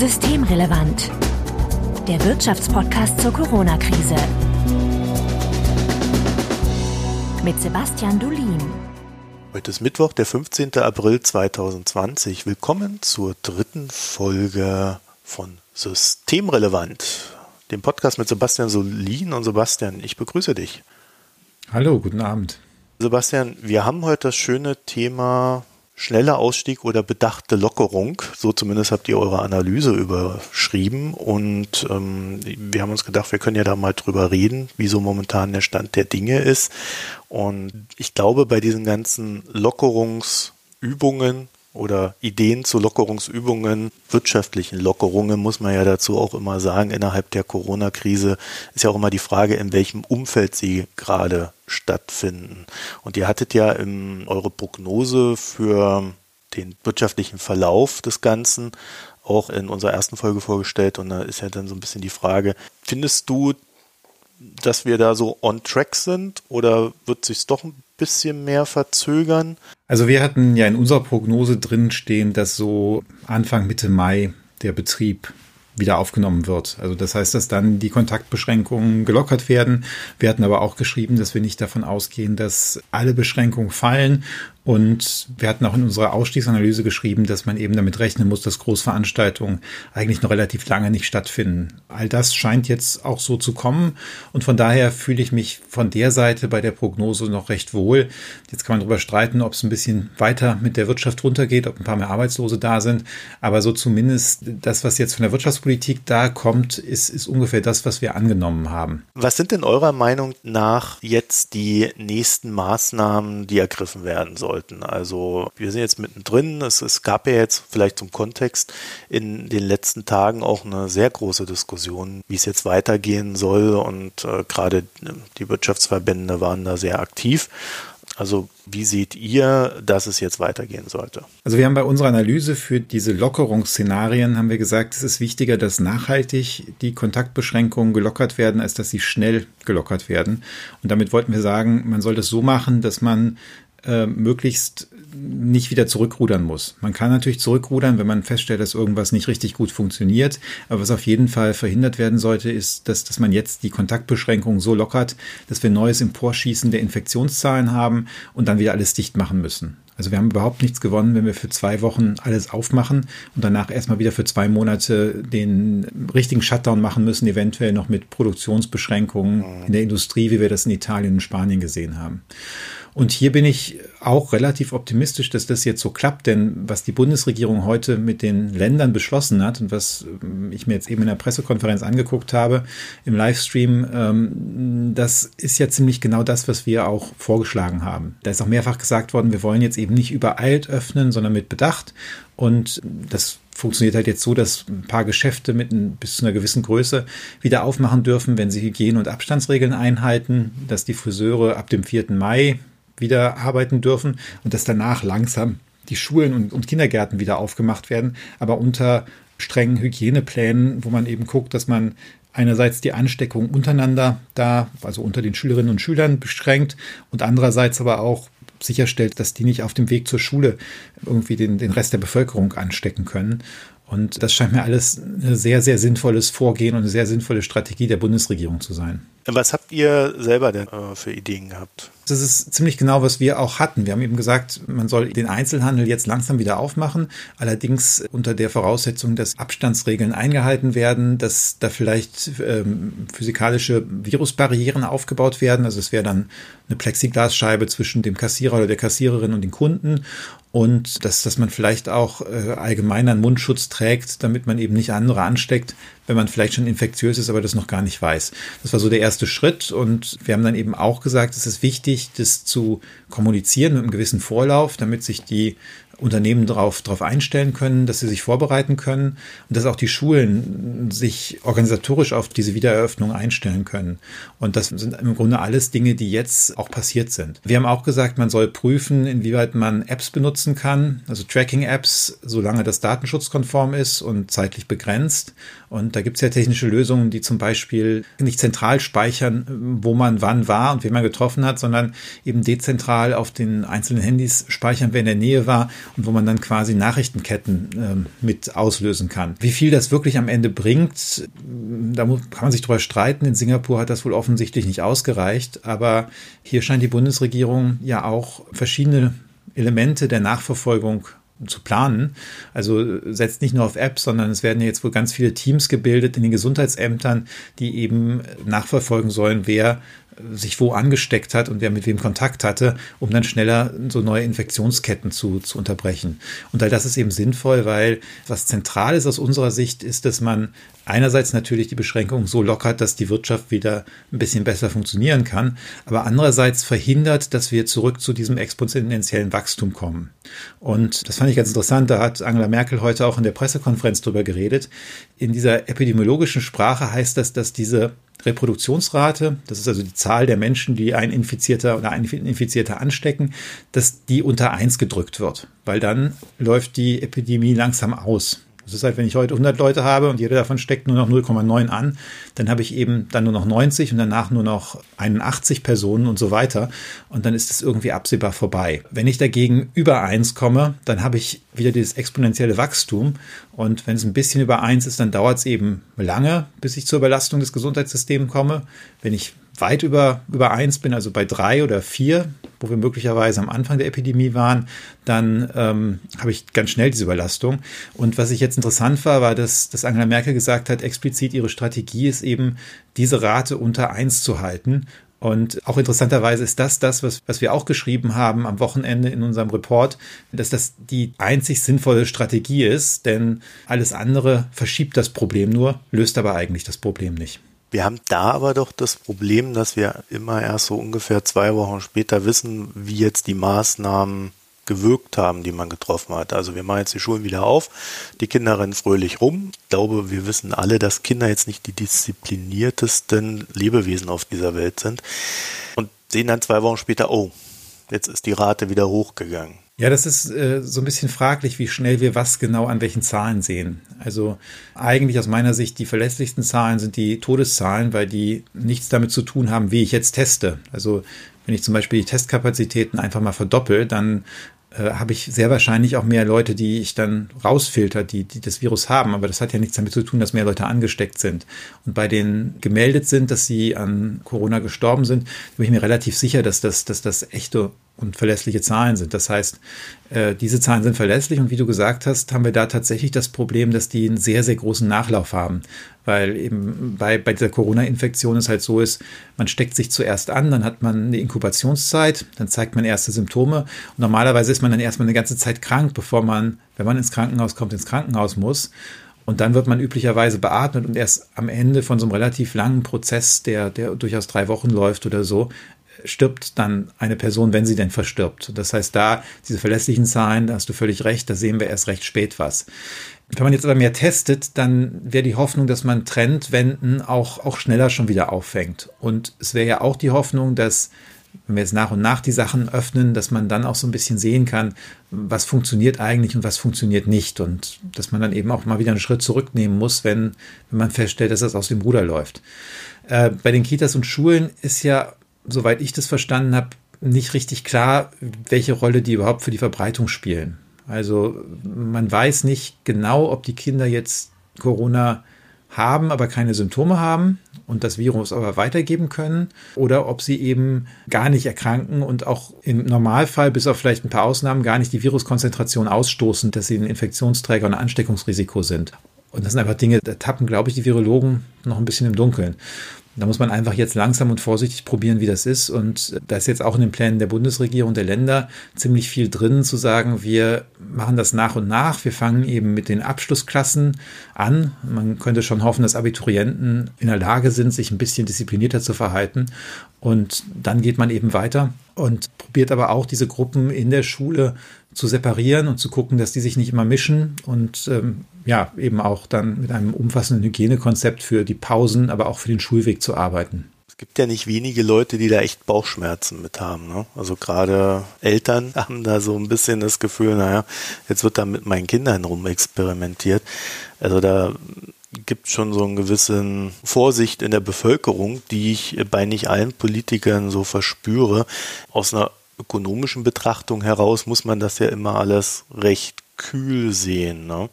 Systemrelevant. Der Wirtschaftspodcast zur Corona-Krise. Mit Sebastian Dulin. Heute ist Mittwoch, der 15. April 2020. Willkommen zur dritten Folge von Systemrelevant, dem Podcast mit Sebastian Solin. Und Sebastian, ich begrüße dich. Hallo, guten Abend. Sebastian, wir haben heute das schöne Thema schneller Ausstieg oder bedachte Lockerung. So zumindest habt ihr eure Analyse überschrieben. Und ähm, wir haben uns gedacht, wir können ja da mal drüber reden, wie so momentan der Stand der Dinge ist. Und ich glaube, bei diesen ganzen Lockerungsübungen oder Ideen zu Lockerungsübungen, wirtschaftlichen Lockerungen, muss man ja dazu auch immer sagen, innerhalb der Corona-Krise ist ja auch immer die Frage, in welchem Umfeld sie gerade stattfinden. Und ihr hattet ja in eure Prognose für den wirtschaftlichen Verlauf des Ganzen auch in unserer ersten Folge vorgestellt. Und da ist ja dann so ein bisschen die Frage, findest du, dass wir da so on track sind oder wird sich doch ein bisschen mehr verzögern? Also wir hatten ja in unserer Prognose drin stehen, dass so Anfang Mitte Mai der Betrieb wieder aufgenommen wird. Also das heißt, dass dann die Kontaktbeschränkungen gelockert werden. Wir hatten aber auch geschrieben, dass wir nicht davon ausgehen, dass alle Beschränkungen fallen und wir hatten auch in unserer Ausstiegsanalyse geschrieben, dass man eben damit rechnen muss, dass Großveranstaltungen eigentlich noch relativ lange nicht stattfinden. All das scheint jetzt auch so zu kommen. Und von daher fühle ich mich von der Seite bei der Prognose noch recht wohl. Jetzt kann man darüber streiten, ob es ein bisschen weiter mit der Wirtschaft runtergeht, ob ein paar mehr Arbeitslose da sind. Aber so zumindest das, was jetzt von der Wirtschaftspolitik da kommt, ist, ist ungefähr das, was wir angenommen haben. Was sind denn eurer Meinung nach jetzt die nächsten Maßnahmen, die ergriffen werden sollen? Sollten. Also wir sind jetzt mittendrin. Es, es gab ja jetzt vielleicht zum Kontext in den letzten Tagen auch eine sehr große Diskussion, wie es jetzt weitergehen soll. Und äh, gerade die Wirtschaftsverbände waren da sehr aktiv. Also wie seht ihr, dass es jetzt weitergehen sollte? Also wir haben bei unserer Analyse für diese Lockerungsszenarien haben wir gesagt, es ist wichtiger, dass nachhaltig die Kontaktbeschränkungen gelockert werden, als dass sie schnell gelockert werden. Und damit wollten wir sagen, man soll das so machen, dass man äh, möglichst nicht wieder zurückrudern muss. Man kann natürlich zurückrudern, wenn man feststellt, dass irgendwas nicht richtig gut funktioniert. Aber was auf jeden Fall verhindert werden sollte, ist, dass, dass man jetzt die Kontaktbeschränkungen so lockert, dass wir neues Emporschießen der Infektionszahlen haben und dann wieder alles dicht machen müssen. Also wir haben überhaupt nichts gewonnen, wenn wir für zwei Wochen alles aufmachen und danach erstmal wieder für zwei Monate den richtigen Shutdown machen müssen, eventuell noch mit Produktionsbeschränkungen in der Industrie, wie wir das in Italien und Spanien gesehen haben. Und hier bin ich auch relativ optimistisch, dass das jetzt so klappt, denn was die Bundesregierung heute mit den Ländern beschlossen hat und was ähm, ich mir jetzt eben in der Pressekonferenz angeguckt habe, im Livestream, ähm, das ist ja ziemlich genau das, was wir auch vorgeschlagen haben. Da ist auch mehrfach gesagt worden, wir wollen jetzt eben nicht übereilt öffnen, sondern mit Bedacht. Und das funktioniert halt jetzt so, dass ein paar Geschäfte mit ein, bis zu einer gewissen Größe wieder aufmachen dürfen, wenn sie Hygiene- und Abstandsregeln einhalten, dass die Friseure ab dem 4. Mai wieder arbeiten dürfen und dass danach langsam die Schulen und, und Kindergärten wieder aufgemacht werden, aber unter strengen Hygieneplänen, wo man eben guckt, dass man einerseits die Ansteckung untereinander da, also unter den Schülerinnen und Schülern beschränkt und andererseits aber auch sicherstellt, dass die nicht auf dem Weg zur Schule irgendwie den, den Rest der Bevölkerung anstecken können. Und das scheint mir alles ein sehr, sehr sinnvolles Vorgehen und eine sehr sinnvolle Strategie der Bundesregierung zu sein. Was habt ihr selber denn äh, für Ideen gehabt? Das ist ziemlich genau, was wir auch hatten. Wir haben eben gesagt, man soll den Einzelhandel jetzt langsam wieder aufmachen, allerdings unter der Voraussetzung, dass Abstandsregeln eingehalten werden, dass da vielleicht ähm, physikalische Virusbarrieren aufgebaut werden. Also es wäre dann eine Plexiglasscheibe zwischen dem Kassierer oder der Kassiererin und den Kunden und dass, dass man vielleicht auch äh, allgemein einen Mundschutz trägt, damit man eben nicht andere ansteckt, wenn man vielleicht schon infektiös ist, aber das noch gar nicht weiß. Das war so der erste Schritt und wir haben dann eben auch gesagt, es ist wichtig, das zu kommunizieren mit einem gewissen Vorlauf, damit sich die Unternehmen darauf, darauf einstellen können, dass sie sich vorbereiten können und dass auch die Schulen sich organisatorisch auf diese Wiedereröffnung einstellen können. Und das sind im Grunde alles Dinge, die jetzt auch passiert sind. Wir haben auch gesagt, man soll prüfen, inwieweit man Apps benutzen kann, also Tracking-Apps, solange das datenschutzkonform ist und zeitlich begrenzt. Und da gibt es ja technische Lösungen, die zum Beispiel nicht zentral speichern, wo man wann war und wen man getroffen hat, sondern eben dezentral auf den einzelnen Handys speichern, wer in der Nähe war und wo man dann quasi Nachrichtenketten äh, mit auslösen kann. Wie viel das wirklich am Ende bringt, da kann man sich drüber streiten. In Singapur hat das wohl offensichtlich nicht ausgereicht, aber hier scheint die Bundesregierung ja auch verschiedene Elemente der Nachverfolgung zu planen. Also setzt nicht nur auf Apps, sondern es werden jetzt wohl ganz viele Teams gebildet in den Gesundheitsämtern, die eben nachverfolgen sollen, wer sich wo angesteckt hat und wer mit wem Kontakt hatte, um dann schneller so neue Infektionsketten zu, zu unterbrechen. Und all das ist eben sinnvoll, weil was zentral ist aus unserer Sicht, ist, dass man einerseits natürlich die Beschränkungen so lockert, dass die Wirtschaft wieder ein bisschen besser funktionieren kann, aber andererseits verhindert, dass wir zurück zu diesem exponentiellen Wachstum kommen. Und das fand ich ganz interessant, da hat Angela Merkel heute auch in der Pressekonferenz drüber geredet. In dieser epidemiologischen Sprache heißt das, dass diese Reproduktionsrate, das ist also die Zahl der Menschen, die ein Infizierter oder ein Infizierter anstecken, dass die unter eins gedrückt wird, weil dann läuft die Epidemie langsam aus. Das ist halt, wenn ich heute 100 Leute habe und jeder davon steckt nur noch 0,9 an, dann habe ich eben dann nur noch 90 und danach nur noch 81 Personen und so weiter. Und dann ist es irgendwie absehbar vorbei. Wenn ich dagegen über 1 komme, dann habe ich wieder dieses exponentielle Wachstum. Und wenn es ein bisschen über 1 ist, dann dauert es eben lange, bis ich zur Überlastung des Gesundheitssystems komme. Wenn ich weit über, über eins bin, also bei drei oder vier, wo wir möglicherweise am Anfang der Epidemie waren, dann ähm, habe ich ganz schnell diese Überlastung. Und was ich jetzt interessant war, war, dass, dass Angela Merkel gesagt hat, explizit ihre Strategie ist eben, diese Rate unter eins zu halten. Und auch interessanterweise ist das das, was, was wir auch geschrieben haben am Wochenende in unserem Report, dass das die einzig sinnvolle Strategie ist, denn alles andere verschiebt das Problem nur, löst aber eigentlich das Problem nicht. Wir haben da aber doch das Problem, dass wir immer erst so ungefähr zwei Wochen später wissen, wie jetzt die Maßnahmen gewirkt haben, die man getroffen hat. Also wir machen jetzt die Schulen wieder auf, die Kinder rennen fröhlich rum. Ich glaube, wir wissen alle, dass Kinder jetzt nicht die diszipliniertesten Lebewesen auf dieser Welt sind und sehen dann zwei Wochen später, oh, jetzt ist die Rate wieder hochgegangen. Ja, das ist äh, so ein bisschen fraglich, wie schnell wir was genau an welchen Zahlen sehen. Also eigentlich aus meiner Sicht die verlässlichsten Zahlen sind die Todeszahlen, weil die nichts damit zu tun haben, wie ich jetzt teste. Also wenn ich zum Beispiel die Testkapazitäten einfach mal verdoppel, dann äh, habe ich sehr wahrscheinlich auch mehr Leute, die ich dann rausfilter, die, die das Virus haben. Aber das hat ja nichts damit zu tun, dass mehr Leute angesteckt sind. Und bei denen gemeldet sind, dass sie an Corona gestorben sind, bin ich mir relativ sicher, dass das, dass das echte und verlässliche Zahlen sind. Das heißt, äh, diese Zahlen sind verlässlich und wie du gesagt hast, haben wir da tatsächlich das Problem, dass die einen sehr, sehr großen Nachlauf haben. Weil eben bei, bei dieser Corona-Infektion es halt so ist, man steckt sich zuerst an, dann hat man eine Inkubationszeit, dann zeigt man erste Symptome und normalerweise ist man dann erstmal eine ganze Zeit krank, bevor man, wenn man ins Krankenhaus kommt, ins Krankenhaus muss. Und dann wird man üblicherweise beatmet und erst am Ende von so einem relativ langen Prozess, der, der durchaus drei Wochen läuft oder so, stirbt dann eine Person, wenn sie denn verstirbt. Das heißt, da diese verlässlichen Zahlen, da hast du völlig recht, da sehen wir erst recht spät was. Wenn man jetzt aber mehr testet, dann wäre die Hoffnung, dass man Trendwenden auch, auch schneller schon wieder auffängt. Und es wäre ja auch die Hoffnung, dass wenn wir jetzt nach und nach die Sachen öffnen, dass man dann auch so ein bisschen sehen kann, was funktioniert eigentlich und was funktioniert nicht. Und dass man dann eben auch mal wieder einen Schritt zurücknehmen muss, wenn, wenn man feststellt, dass das aus dem Ruder läuft. Äh, bei den Kitas und Schulen ist ja soweit ich das verstanden habe, nicht richtig klar, welche Rolle die überhaupt für die Verbreitung spielen. Also man weiß nicht genau, ob die Kinder jetzt Corona haben, aber keine Symptome haben und das Virus aber weitergeben können oder ob sie eben gar nicht erkranken und auch im Normalfall, bis auf vielleicht ein paar Ausnahmen, gar nicht die Viruskonzentration ausstoßen, dass sie ein Infektionsträger und ein Ansteckungsrisiko sind. Und das sind einfach Dinge, da tappen, glaube ich, die Virologen noch ein bisschen im Dunkeln. Da muss man einfach jetzt langsam und vorsichtig probieren, wie das ist. Und da ist jetzt auch in den Plänen der Bundesregierung, der Länder ziemlich viel drin, zu sagen, wir machen das nach und nach. Wir fangen eben mit den Abschlussklassen an. Man könnte schon hoffen, dass Abiturienten in der Lage sind, sich ein bisschen disziplinierter zu verhalten. Und dann geht man eben weiter und probiert aber auch diese Gruppen in der Schule zu separieren und zu gucken, dass die sich nicht immer mischen und ähm, ja, eben auch dann mit einem umfassenden Hygienekonzept für die Pausen, aber auch für den Schulweg zu arbeiten. Es gibt ja nicht wenige Leute, die da echt Bauchschmerzen mit haben. Ne? Also gerade Eltern haben da so ein bisschen das Gefühl, naja, jetzt wird da mit meinen Kindern rumexperimentiert. Also da gibt schon so einen gewissen Vorsicht in der Bevölkerung, die ich bei nicht allen Politikern so verspüre, aus einer ökonomischen Betrachtung heraus muss man das ja immer alles recht kühl sehen. Ne?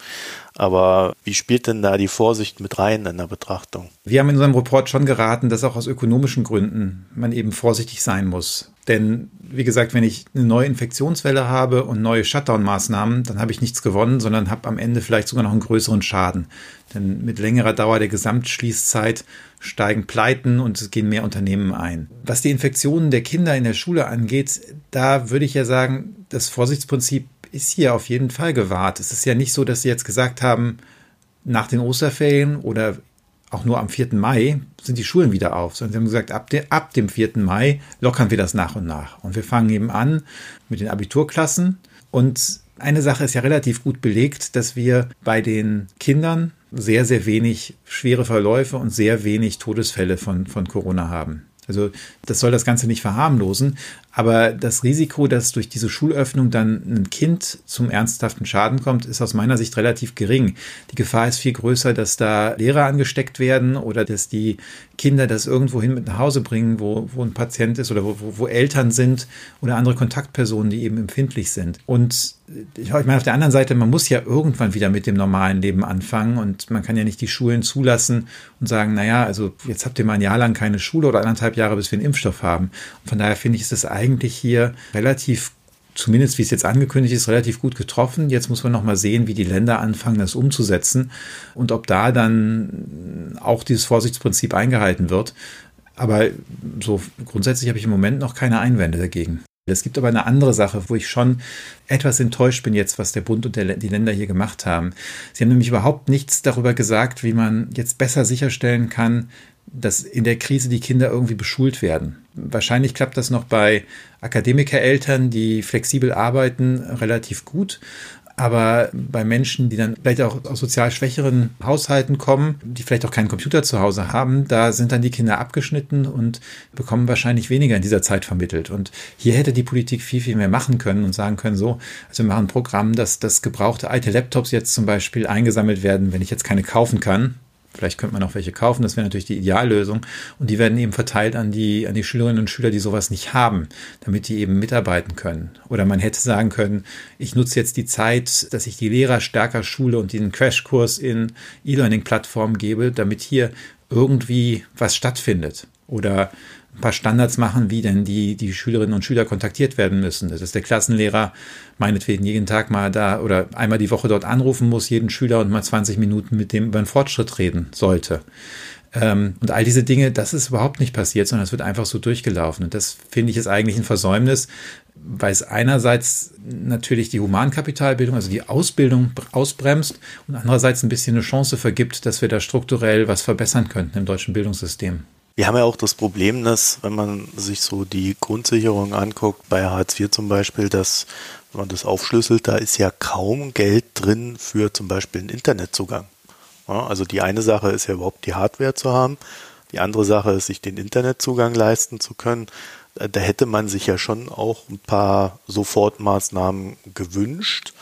Aber wie spielt denn da die Vorsicht mit rein in der Betrachtung? Wir haben in unserem Report schon geraten, dass auch aus ökonomischen Gründen man eben vorsichtig sein muss. Denn wie gesagt, wenn ich eine neue Infektionswelle habe und neue Shutdown-Maßnahmen, dann habe ich nichts gewonnen, sondern habe am Ende vielleicht sogar noch einen größeren Schaden. Denn mit längerer Dauer der Gesamtschließzeit steigen Pleiten und es gehen mehr Unternehmen ein. Was die Infektionen der Kinder in der Schule angeht, da würde ich ja sagen, das Vorsichtsprinzip ist hier auf jeden Fall gewahrt. Es ist ja nicht so, dass sie jetzt gesagt haben, nach den Osterferien oder auch nur am 4. Mai sind die Schulen wieder auf, sondern sie haben gesagt, ab, de, ab dem 4. Mai lockern wir das nach und nach. Und wir fangen eben an mit den Abiturklassen. Und eine Sache ist ja relativ gut belegt, dass wir bei den Kindern sehr, sehr wenig schwere Verläufe und sehr wenig Todesfälle von, von Corona haben. Also das soll das Ganze nicht verharmlosen, aber das Risiko, dass durch diese Schulöffnung dann ein Kind zum ernsthaften Schaden kommt, ist aus meiner Sicht relativ gering. Die Gefahr ist viel größer, dass da Lehrer angesteckt werden oder dass die Kinder das irgendwo hin mit nach Hause bringen, wo, wo ein Patient ist oder wo, wo, wo Eltern sind oder andere Kontaktpersonen, die eben empfindlich sind. Und ich meine, auf der anderen Seite, man muss ja irgendwann wieder mit dem normalen Leben anfangen und man kann ja nicht die Schulen zulassen und sagen, naja, also jetzt habt ihr mal ein Jahr lang keine Schule oder anderthalb Jahre, bis wir einen Impfstoff haben. Und von daher finde ich, ist eigentlich eigentlich hier relativ zumindest wie es jetzt angekündigt ist, relativ gut getroffen. Jetzt muss man noch mal sehen, wie die Länder anfangen, das umzusetzen und ob da dann auch dieses Vorsichtsprinzip eingehalten wird. Aber so grundsätzlich habe ich im Moment noch keine Einwände dagegen. Es gibt aber eine andere Sache, wo ich schon etwas enttäuscht bin jetzt, was der Bund und der, die Länder hier gemacht haben. Sie haben nämlich überhaupt nichts darüber gesagt, wie man jetzt besser sicherstellen kann, dass in der Krise die Kinder irgendwie beschult werden. Wahrscheinlich klappt das noch bei Akademikereltern, die flexibel arbeiten, relativ gut. Aber bei Menschen, die dann vielleicht auch aus sozial schwächeren Haushalten kommen, die vielleicht auch keinen Computer zu Hause haben, da sind dann die Kinder abgeschnitten und bekommen wahrscheinlich weniger in dieser Zeit vermittelt. Und hier hätte die Politik viel, viel mehr machen können und sagen können, so, also wir machen ein Programm, dass das gebrauchte alte Laptops jetzt zum Beispiel eingesammelt werden, wenn ich jetzt keine kaufen kann, Vielleicht könnte man auch welche kaufen, das wäre natürlich die Ideallösung. Und die werden eben verteilt an die, an die Schülerinnen und Schüler, die sowas nicht haben, damit die eben mitarbeiten können. Oder man hätte sagen können, ich nutze jetzt die Zeit, dass ich die Lehrer stärker schule und diesen Crashkurs in E-Learning-Plattformen gebe, damit hier irgendwie was stattfindet. Oder ein paar Standards machen, wie denn die, die Schülerinnen und Schüler kontaktiert werden müssen. Das ist der Klassenlehrer meinetwegen jeden Tag mal da oder einmal die Woche dort anrufen muss, jeden Schüler und mal 20 Minuten mit dem über einen Fortschritt reden sollte. Ähm, und all diese Dinge, das ist überhaupt nicht passiert, sondern es wird einfach so durchgelaufen. Und das finde ich ist eigentlich ein Versäumnis, weil es einerseits natürlich die Humankapitalbildung, also die Ausbildung ausbremst und andererseits ein bisschen eine Chance vergibt, dass wir da strukturell was verbessern könnten im deutschen Bildungssystem. Wir haben ja auch das Problem, dass, wenn man sich so die Grundsicherung anguckt, bei Hartz IV zum Beispiel, dass, wenn man das aufschlüsselt, da ist ja kaum Geld drin für zum Beispiel einen Internetzugang. Ja, also die eine Sache ist ja überhaupt die Hardware zu haben. Die andere Sache ist, sich den Internetzugang leisten zu können. Da hätte man sich ja schon auch ein paar Sofortmaßnahmen gewünscht,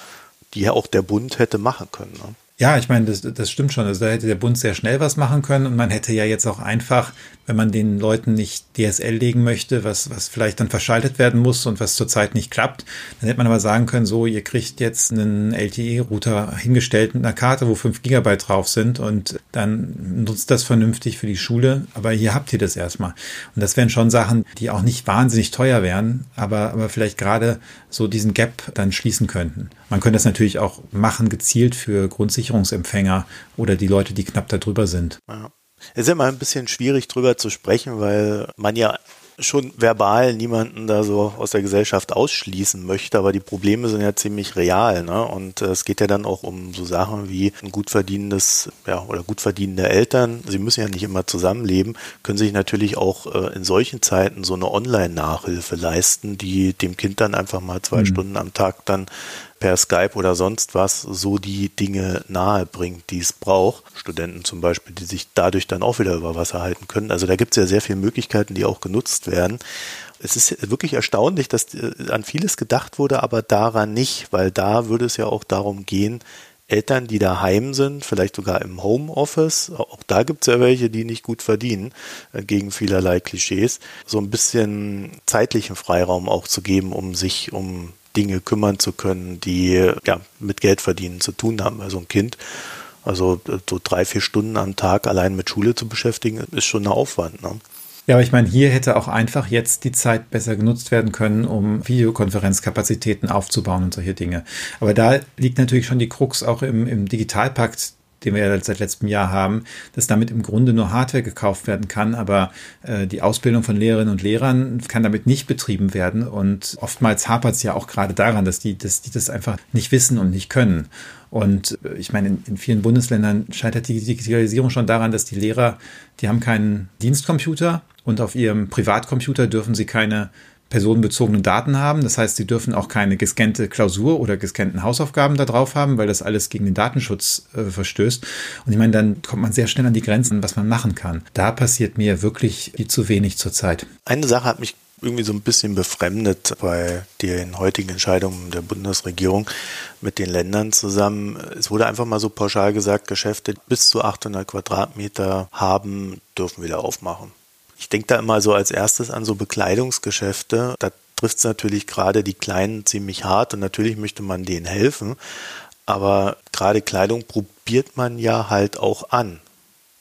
die ja auch der Bund hätte machen können. Ne? Ja, ich meine, das, das stimmt schon. Also da hätte der Bund sehr schnell was machen können und man hätte ja jetzt auch einfach, wenn man den Leuten nicht DSL legen möchte, was, was vielleicht dann verschaltet werden muss und was zurzeit nicht klappt, dann hätte man aber sagen können, so, ihr kriegt jetzt einen LTE-Router hingestellt mit einer Karte, wo fünf Gigabyte drauf sind und dann nutzt das vernünftig für die Schule. Aber hier habt ihr das erstmal. Und das wären schon Sachen, die auch nicht wahnsinnig teuer wären, aber, aber vielleicht gerade so diesen Gap dann schließen könnten. Man könnte das natürlich auch machen, gezielt für Grundsicherungsempfänger oder die Leute, die knapp darüber sind. Ja. Es ist immer ein bisschen schwierig drüber zu sprechen, weil man ja schon verbal niemanden da so aus der Gesellschaft ausschließen möchte, aber die Probleme sind ja ziemlich real, ne? Und äh, es geht ja dann auch um so Sachen wie ein gut verdienendes, ja, oder gut verdienende Eltern. Sie müssen ja nicht immer zusammenleben, können sich natürlich auch äh, in solchen Zeiten so eine Online-Nachhilfe leisten, die dem Kind dann einfach mal zwei mhm. Stunden am Tag dann per Skype oder sonst was so die Dinge nahe bringt, die es braucht. Studenten zum Beispiel, die sich dadurch dann auch wieder über Wasser halten können. Also da gibt es ja sehr viele Möglichkeiten, die auch genutzt werden. Es ist wirklich erstaunlich, dass äh, an vieles gedacht wurde, aber daran nicht, weil da würde es ja auch darum gehen, Eltern, die daheim sind, vielleicht sogar im Homeoffice, auch da gibt es ja welche, die nicht gut verdienen, äh, gegen vielerlei Klischees, so ein bisschen zeitlichen Freiraum auch zu geben, um sich um Dinge kümmern zu können, die ja mit Geld verdienen zu tun haben. Also ein Kind, also so drei, vier Stunden am Tag allein mit Schule zu beschäftigen, ist schon ein Aufwand. Ne? Ja, aber ich meine, hier hätte auch einfach jetzt die Zeit besser genutzt werden können, um Videokonferenzkapazitäten aufzubauen und solche Dinge. Aber da liegt natürlich schon die Krux auch im, im Digitalpakt, den wir ja seit letztem Jahr haben, dass damit im Grunde nur Hardware gekauft werden kann, aber äh, die Ausbildung von Lehrerinnen und Lehrern kann damit nicht betrieben werden. Und oftmals hapert es ja auch gerade daran, dass die, dass die das einfach nicht wissen und nicht können. Und äh, ich meine, in, in, vielen Bundesländern scheitert die Digitalisierung schon daran, dass die Lehrer, die haben keinen Dienstcomputer und auf ihrem Privatcomputer dürfen sie keine personenbezogenen Daten haben. Das heißt, sie dürfen auch keine gescannte Klausur oder gescannten Hausaufgaben da drauf haben, weil das alles gegen den Datenschutz äh, verstößt. Und ich meine, dann kommt man sehr schnell an die Grenzen, was man machen kann. Da passiert mir wirklich viel zu wenig zurzeit. Eine Sache hat mich irgendwie so ein bisschen befremdet bei den heutigen Entscheidungen der Bundesregierung mit den Ländern zusammen. Es wurde einfach mal so pauschal gesagt, Geschäfte bis zu 800 Quadratmeter haben, dürfen wieder aufmachen. Ich denke da immer so als erstes an so Bekleidungsgeschäfte. Da trifft es natürlich gerade die Kleinen ziemlich hart und natürlich möchte man denen helfen. Aber gerade Kleidung probiert man ja halt auch an.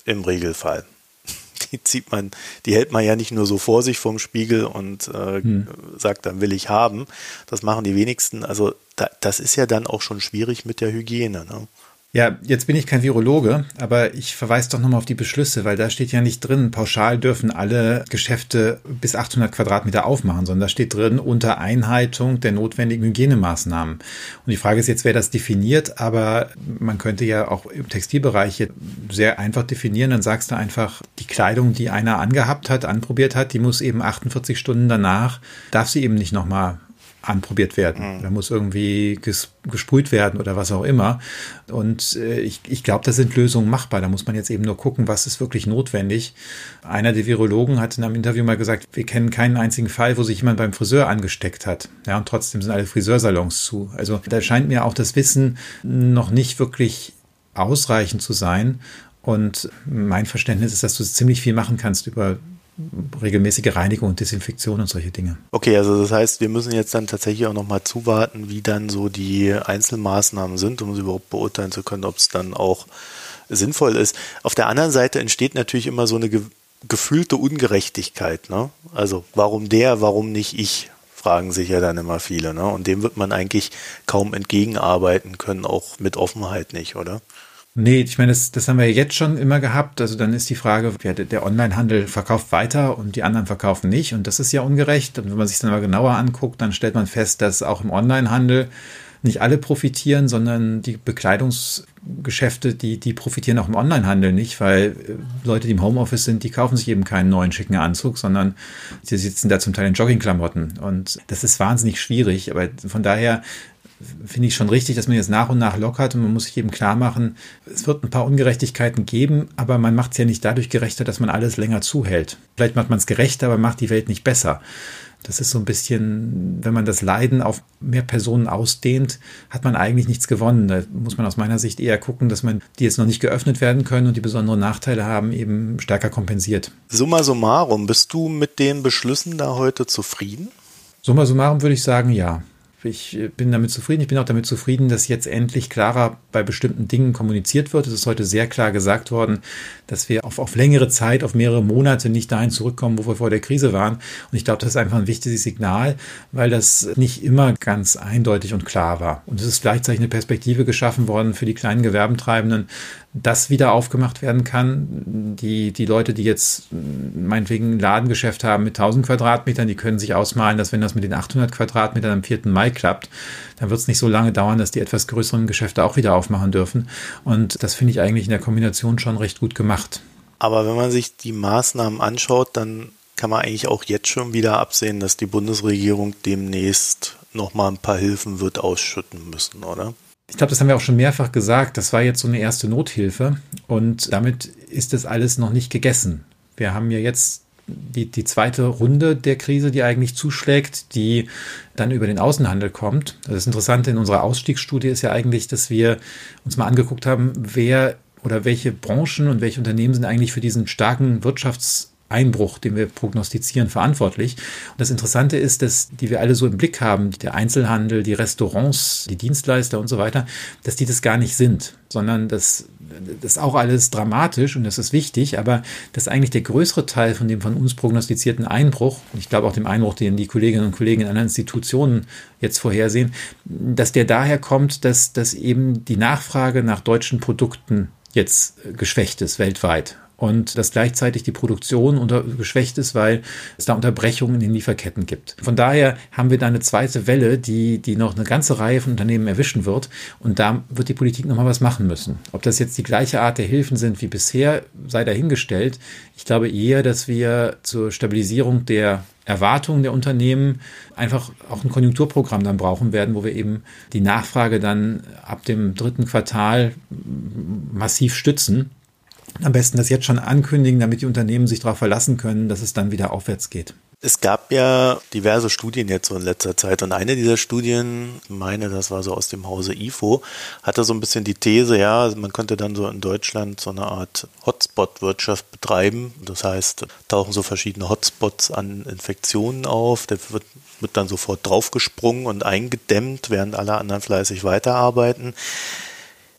Im Regelfall. Die zieht man, die hält man ja nicht nur so vor sich vorm Spiegel und äh, hm. sagt, dann will ich haben. Das machen die wenigsten. Also da, das ist ja dann auch schon schwierig mit der Hygiene. Ne? Ja, jetzt bin ich kein Virologe, aber ich verweise doch nochmal auf die Beschlüsse, weil da steht ja nicht drin, pauschal dürfen alle Geschäfte bis 800 Quadratmeter aufmachen, sondern da steht drin unter Einhaltung der notwendigen Hygienemaßnahmen. Und die Frage ist jetzt, wer das definiert, aber man könnte ja auch im Textilbereich sehr einfach definieren, dann sagst du einfach, die Kleidung, die einer angehabt hat, anprobiert hat, die muss eben 48 Stunden danach, darf sie eben nicht nochmal anprobiert werden. Mhm. Da muss irgendwie ges gesprüht werden oder was auch immer. Und äh, ich, ich glaube, da sind Lösungen machbar. Da muss man jetzt eben nur gucken, was ist wirklich notwendig. Einer der Virologen hat in einem Interview mal gesagt, wir kennen keinen einzigen Fall, wo sich jemand beim Friseur angesteckt hat. Ja, und trotzdem sind alle Friseursalons zu. Also da scheint mir auch das Wissen noch nicht wirklich ausreichend zu sein. Und mein Verständnis ist, dass du ziemlich viel machen kannst über regelmäßige Reinigung und Desinfektion und solche Dinge. Okay, also das heißt, wir müssen jetzt dann tatsächlich auch nochmal zuwarten, wie dann so die Einzelmaßnahmen sind, um sie überhaupt beurteilen zu können, ob es dann auch sinnvoll ist. Auf der anderen Seite entsteht natürlich immer so eine ge gefühlte Ungerechtigkeit. Ne? Also warum der, warum nicht ich? fragen sich ja dann immer viele. Ne? Und dem wird man eigentlich kaum entgegenarbeiten können, auch mit Offenheit nicht, oder? Nee, ich meine, das, das haben wir jetzt schon immer gehabt. Also dann ist die Frage, der Onlinehandel verkauft weiter und die anderen verkaufen nicht. Und das ist ja ungerecht. Und wenn man sich dann mal genauer anguckt, dann stellt man fest, dass auch im Onlinehandel nicht alle profitieren, sondern die Bekleidungsgeschäfte, die, die profitieren auch im Onlinehandel nicht, weil äh, Leute, die im Homeoffice sind, die kaufen sich eben keinen neuen schicken Anzug, sondern sie sitzen da zum Teil in Joggingklamotten. Und das ist wahnsinnig schwierig. Aber von daher finde ich schon richtig, dass man jetzt nach und nach lockert und man muss sich eben klar machen, es wird ein paar Ungerechtigkeiten geben, aber man macht es ja nicht dadurch gerechter, dass man alles länger zuhält. Vielleicht macht man es gerechter, aber macht die Welt nicht besser. Das ist so ein bisschen, wenn man das Leiden auf mehr Personen ausdehnt, hat man eigentlich nichts gewonnen. Da muss man aus meiner Sicht eher gucken, dass man die jetzt noch nicht geöffnet werden können und die besonderen Nachteile haben, eben stärker kompensiert. Summa summarum, bist du mit den Beschlüssen da heute zufrieden? Summa summarum würde ich sagen, ja. Ich bin damit zufrieden. Ich bin auch damit zufrieden, dass jetzt endlich klarer bei bestimmten Dingen kommuniziert wird. Es ist heute sehr klar gesagt worden, dass wir auf, auf längere Zeit, auf mehrere Monate nicht dahin zurückkommen, wo wir vor der Krise waren. Und ich glaube, das ist einfach ein wichtiges Signal, weil das nicht immer ganz eindeutig und klar war. Und es ist gleichzeitig eine Perspektive geschaffen worden für die kleinen Gewerbentreibenden, das wieder aufgemacht werden kann. Die, die Leute, die jetzt meinetwegen ein Ladengeschäft haben mit 1000 Quadratmetern, die können sich ausmalen, dass wenn das mit den 800 Quadratmetern am 4. Mai klappt, dann wird es nicht so lange dauern, dass die etwas größeren Geschäfte auch wieder aufmachen dürfen. Und das finde ich eigentlich in der Kombination schon recht gut gemacht. Aber wenn man sich die Maßnahmen anschaut, dann kann man eigentlich auch jetzt schon wieder absehen, dass die Bundesregierung demnächst nochmal ein paar Hilfen wird ausschütten müssen, oder? Ich glaube, das haben wir auch schon mehrfach gesagt. Das war jetzt so eine erste Nothilfe und damit ist das alles noch nicht gegessen. Wir haben ja jetzt die, die zweite Runde der Krise, die eigentlich zuschlägt, die dann über den Außenhandel kommt. Das Interessante in unserer Ausstiegsstudie ist ja eigentlich, dass wir uns mal angeguckt haben, wer oder welche Branchen und welche Unternehmen sind eigentlich für diesen starken Wirtschafts- Einbruch, den wir prognostizieren, verantwortlich. Und das Interessante ist, dass die wir alle so im Blick haben, der Einzelhandel, die Restaurants, die Dienstleister und so weiter, dass die das gar nicht sind, sondern das, das ist auch alles dramatisch und das ist wichtig, aber dass eigentlich der größere Teil von dem von uns prognostizierten Einbruch, und ich glaube auch dem Einbruch, den die Kolleginnen und Kollegen in anderen Institutionen jetzt vorhersehen, dass der daher kommt, dass, dass eben die Nachfrage nach deutschen Produkten jetzt geschwächt ist weltweit und dass gleichzeitig die Produktion unter, geschwächt ist, weil es da Unterbrechungen in den Lieferketten gibt. Von daher haben wir da eine zweite Welle, die, die noch eine ganze Reihe von Unternehmen erwischen wird und da wird die Politik nochmal was machen müssen. Ob das jetzt die gleiche Art der Hilfen sind wie bisher, sei dahingestellt. Ich glaube eher, dass wir zur Stabilisierung der Erwartungen der Unternehmen einfach auch ein Konjunkturprogramm dann brauchen werden, wo wir eben die Nachfrage dann ab dem dritten Quartal massiv stützen am besten das jetzt schon ankündigen, damit die Unternehmen sich darauf verlassen können, dass es dann wieder aufwärts geht. Es gab ja diverse Studien jetzt so in letzter Zeit und eine dieser Studien, meine, das war so aus dem Hause IFO, hatte so ein bisschen die These, ja, man könnte dann so in Deutschland so eine Art Hotspot-Wirtschaft betreiben. Das heißt, tauchen so verschiedene Hotspots an Infektionen auf, da wird, wird dann sofort draufgesprungen und eingedämmt, während alle anderen fleißig weiterarbeiten.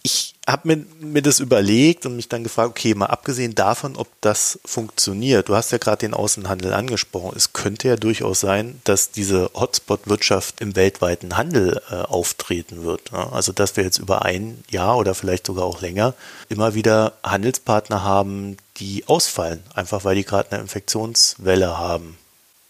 Ich habe mir, mir das überlegt und mich dann gefragt, okay, mal abgesehen davon, ob das funktioniert, du hast ja gerade den Außenhandel angesprochen, es könnte ja durchaus sein, dass diese Hotspot-Wirtschaft im weltweiten Handel äh, auftreten wird. Ne? Also dass wir jetzt über ein Jahr oder vielleicht sogar auch länger immer wieder Handelspartner haben, die ausfallen, einfach weil die gerade eine Infektionswelle haben.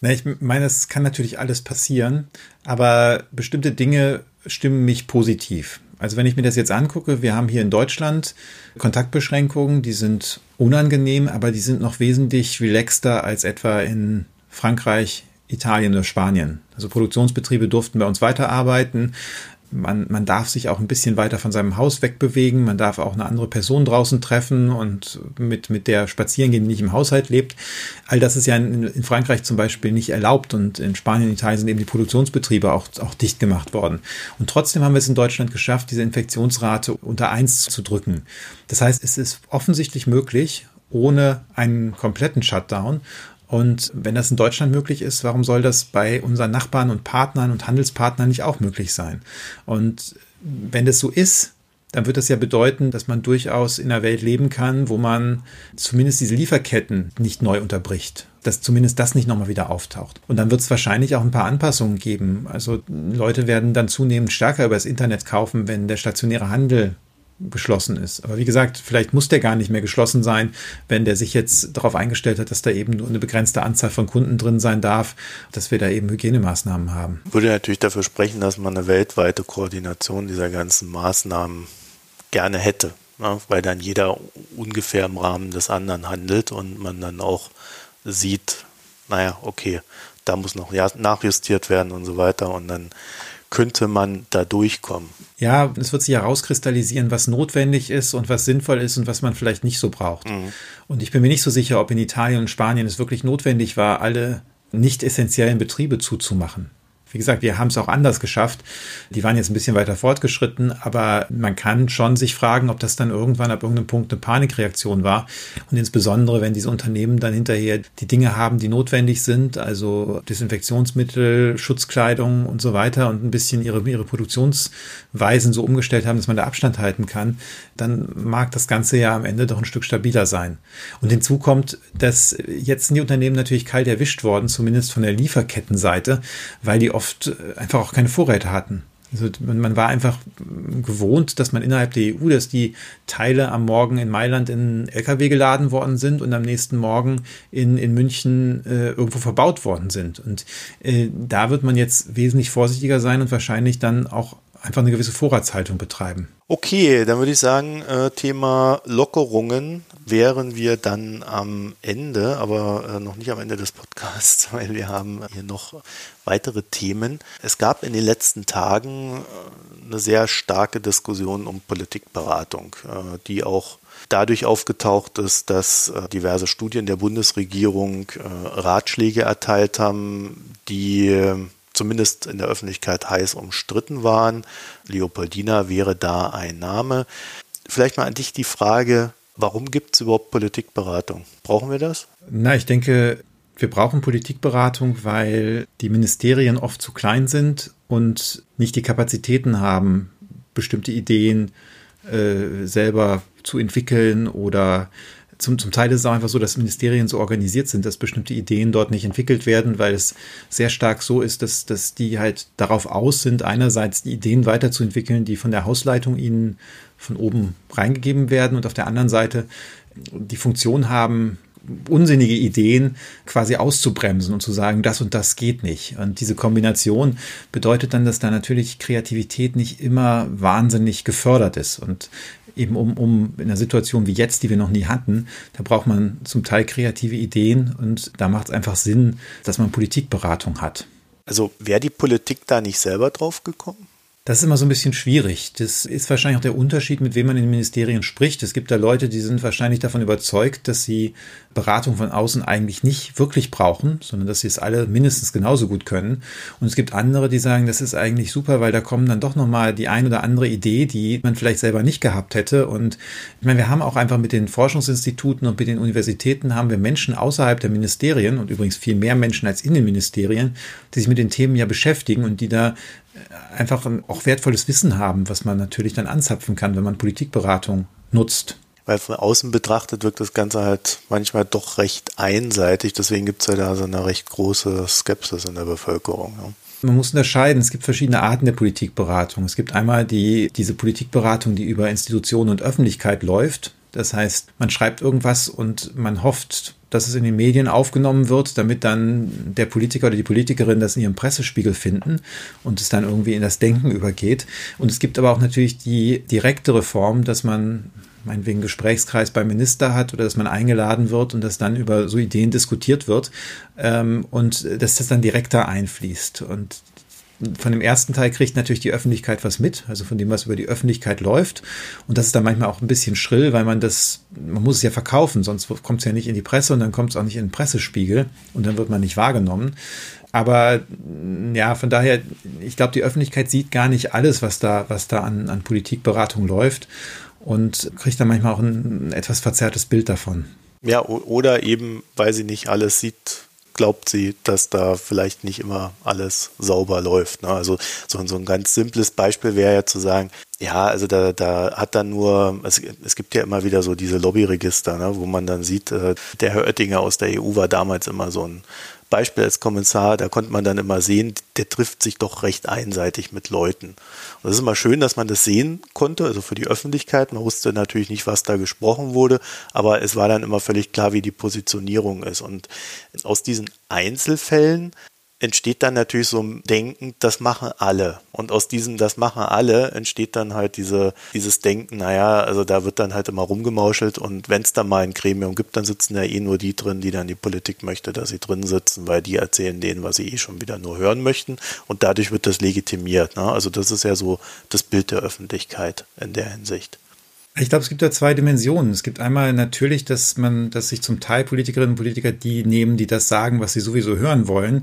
Na, ich meine, es kann natürlich alles passieren, aber bestimmte Dinge stimmen mich positiv. Also wenn ich mir das jetzt angucke, wir haben hier in Deutschland Kontaktbeschränkungen, die sind unangenehm, aber die sind noch wesentlich relaxter als etwa in Frankreich, Italien oder Spanien. Also Produktionsbetriebe durften bei uns weiterarbeiten man, man darf sich auch ein bisschen weiter von seinem Haus wegbewegen, man darf auch eine andere Person draußen treffen und mit, mit der spazieren gehen, die nicht im Haushalt lebt. All das ist ja in, in Frankreich zum Beispiel nicht erlaubt und in Spanien und Italien sind eben die Produktionsbetriebe auch, auch dicht gemacht worden. Und trotzdem haben wir es in Deutschland geschafft, diese Infektionsrate unter eins zu drücken. Das heißt, es ist offensichtlich möglich, ohne einen kompletten Shutdown und wenn das in Deutschland möglich ist, warum soll das bei unseren Nachbarn und Partnern und Handelspartnern nicht auch möglich sein? Und wenn das so ist, dann wird das ja bedeuten, dass man durchaus in einer Welt leben kann, wo man zumindest diese Lieferketten nicht neu unterbricht. Dass zumindest das nicht nochmal wieder auftaucht. Und dann wird es wahrscheinlich auch ein paar Anpassungen geben. Also Leute werden dann zunehmend stärker über das Internet kaufen, wenn der stationäre Handel geschlossen ist. Aber wie gesagt, vielleicht muss der gar nicht mehr geschlossen sein, wenn der sich jetzt darauf eingestellt hat, dass da eben nur eine begrenzte Anzahl von Kunden drin sein darf, dass wir da eben Hygienemaßnahmen haben. Würde natürlich dafür sprechen, dass man eine weltweite Koordination dieser ganzen Maßnahmen gerne hätte, ne? weil dann jeder ungefähr im Rahmen des anderen handelt und man dann auch sieht, naja, okay, da muss noch nachjustiert werden und so weiter und dann könnte man da durchkommen. Ja, es wird sich herauskristallisieren, was notwendig ist und was sinnvoll ist und was man vielleicht nicht so braucht. Mhm. Und ich bin mir nicht so sicher, ob in Italien und Spanien es wirklich notwendig war, alle nicht essentiellen Betriebe zuzumachen. Wie gesagt, wir haben es auch anders geschafft. Die waren jetzt ein bisschen weiter fortgeschritten, aber man kann schon sich fragen, ob das dann irgendwann ab irgendeinem Punkt eine Panikreaktion war. Und insbesondere, wenn diese Unternehmen dann hinterher die Dinge haben, die notwendig sind, also Desinfektionsmittel, Schutzkleidung und so weiter und ein bisschen ihre, ihre Produktionsweisen so umgestellt haben, dass man da Abstand halten kann, dann mag das Ganze ja am Ende doch ein Stück stabiler sein. Und hinzu kommt, dass jetzt sind die Unternehmen natürlich kalt erwischt worden, zumindest von der Lieferkettenseite, weil die oft äh, einfach auch keine Vorräte hatten. Also man war einfach gewohnt, dass man innerhalb der EU, dass die Teile am Morgen in Mailand in LKW geladen worden sind und am nächsten Morgen in, in München äh, irgendwo verbaut worden sind. Und äh, da wird man jetzt wesentlich vorsichtiger sein und wahrscheinlich dann auch einfach eine gewisse Vorratshaltung betreiben. Okay, dann würde ich sagen, äh, Thema Lockerungen wären wir dann am Ende, aber äh, noch nicht am Ende des Podcasts, weil wir haben hier noch weitere Themen. Es gab in den letzten Tagen äh, eine sehr starke Diskussion um Politikberatung, die auch dadurch aufgetaucht ist, dass diverse Studien der Bundesregierung Ratschläge erteilt haben, die zumindest in der Öffentlichkeit heiß umstritten waren. Leopoldina wäre da ein Name. Vielleicht mal an dich die Frage, warum gibt es überhaupt Politikberatung? Brauchen wir das? Na, ich denke, wir brauchen Politikberatung, weil die Ministerien oft zu klein sind und nicht die Kapazitäten haben, bestimmte Ideen äh, selber zu entwickeln oder zum, zum Teil ist es auch einfach so, dass Ministerien so organisiert sind, dass bestimmte Ideen dort nicht entwickelt werden, weil es sehr stark so ist, dass, dass die halt darauf aus sind, einerseits die Ideen weiterzuentwickeln, die von der Hausleitung ihnen von oben reingegeben werden und auf der anderen Seite die Funktion haben, unsinnige Ideen quasi auszubremsen und zu sagen, das und das geht nicht. Und diese Kombination bedeutet dann, dass da natürlich Kreativität nicht immer wahnsinnig gefördert ist. Und eben um, um in einer Situation wie jetzt, die wir noch nie hatten, da braucht man zum Teil kreative Ideen und da macht es einfach Sinn, dass man Politikberatung hat. Also wäre die Politik da nicht selber drauf gekommen? Das ist immer so ein bisschen schwierig. Das ist wahrscheinlich auch der Unterschied, mit wem man in den Ministerien spricht. Es gibt da Leute, die sind wahrscheinlich davon überzeugt, dass sie Beratung von außen eigentlich nicht wirklich brauchen, sondern dass sie es alle mindestens genauso gut können. Und es gibt andere, die sagen, das ist eigentlich super, weil da kommen dann doch nochmal die ein oder andere Idee, die man vielleicht selber nicht gehabt hätte. Und ich meine, wir haben auch einfach mit den Forschungsinstituten und mit den Universitäten haben wir Menschen außerhalb der Ministerien und übrigens viel mehr Menschen als in den Ministerien, die sich mit den Themen ja beschäftigen und die da einfach auch wertvolles Wissen haben, was man natürlich dann anzapfen kann, wenn man Politikberatung nutzt. Weil von außen betrachtet wirkt das Ganze halt manchmal doch recht einseitig. Deswegen gibt es ja da so eine recht große Skepsis in der Bevölkerung. Ja. Man muss unterscheiden, es gibt verschiedene Arten der Politikberatung. Es gibt einmal die, diese Politikberatung, die über Institutionen und Öffentlichkeit läuft. Das heißt, man schreibt irgendwas und man hofft, dass es in den Medien aufgenommen wird, damit dann der Politiker oder die Politikerin das in ihrem Pressespiegel finden und es dann irgendwie in das Denken übergeht. Und es gibt aber auch natürlich die direktere Form, dass man meinetwegen Gesprächskreis beim Minister hat oder dass man eingeladen wird und dass dann über so Ideen diskutiert wird ähm, und dass das dann direkter einfließt. Und von dem ersten Teil kriegt natürlich die Öffentlichkeit was mit, also von dem, was über die Öffentlichkeit läuft. Und das ist dann manchmal auch ein bisschen schrill, weil man das, man muss es ja verkaufen, sonst kommt es ja nicht in die Presse und dann kommt es auch nicht in den Pressespiegel und dann wird man nicht wahrgenommen. Aber ja, von daher, ich glaube, die Öffentlichkeit sieht gar nicht alles, was da, was da an, an Politikberatung läuft und kriegt dann manchmal auch ein, ein etwas verzerrtes Bild davon. Ja, oder eben, weil sie nicht alles sieht, glaubt sie, dass da vielleicht nicht immer alles sauber läuft. Ne? Also so, so ein ganz simples Beispiel wäre ja zu sagen, ja, also da, da hat dann nur, es, es gibt ja immer wieder so diese Lobbyregister, ne, wo man dann sieht, äh, der Herr Oettinger aus der EU war damals immer so ein Beispiel als Kommissar, da konnte man dann immer sehen, der trifft sich doch recht einseitig mit Leuten. Und das ist immer schön, dass man das sehen konnte, also für die Öffentlichkeit. Man wusste natürlich nicht, was da gesprochen wurde, aber es war dann immer völlig klar, wie die Positionierung ist. Und aus diesen Einzelfällen entsteht dann natürlich so ein Denken, das machen alle. Und aus diesem, das machen alle, entsteht dann halt diese, dieses Denken, naja, also da wird dann halt immer rumgemauschelt und wenn es dann mal ein Gremium gibt, dann sitzen ja eh nur die drin, die dann die Politik möchte, dass sie drin sitzen, weil die erzählen denen, was sie eh schon wieder nur hören möchten und dadurch wird das legitimiert. Ne? Also das ist ja so das Bild der Öffentlichkeit in der Hinsicht. Ich glaube, es gibt da zwei Dimensionen. Es gibt einmal natürlich, dass man, dass sich zum Teil Politikerinnen und Politiker die nehmen, die das sagen, was sie sowieso hören wollen.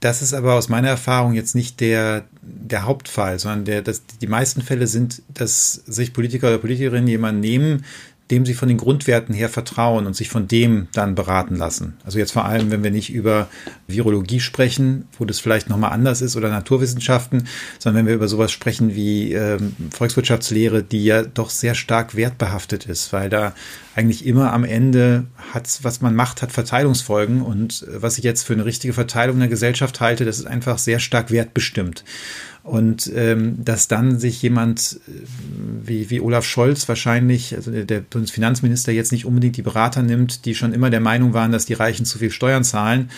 Das ist aber aus meiner Erfahrung jetzt nicht der, der Hauptfall, sondern der, dass die meisten Fälle sind, dass sich Politiker oder Politikerinnen jemanden nehmen, dem sie von den Grundwerten her vertrauen und sich von dem dann beraten lassen. Also jetzt vor allem, wenn wir nicht über Virologie sprechen, wo das vielleicht nochmal anders ist, oder Naturwissenschaften, sondern wenn wir über sowas sprechen wie ähm, Volkswirtschaftslehre, die ja doch sehr stark wertbehaftet ist, weil da eigentlich immer am Ende hat, was man macht, hat Verteilungsfolgen. Und was ich jetzt für eine richtige Verteilung in der Gesellschaft halte, das ist einfach sehr stark wertbestimmt. Und ähm, dass dann sich jemand äh, wie, wie Olaf Scholz wahrscheinlich, also der, Bundesfinanzminister jetzt nicht unbedingt die Berater nimmt, die schon immer der Meinung waren, dass die Reichen zu viel Steuern zahlen,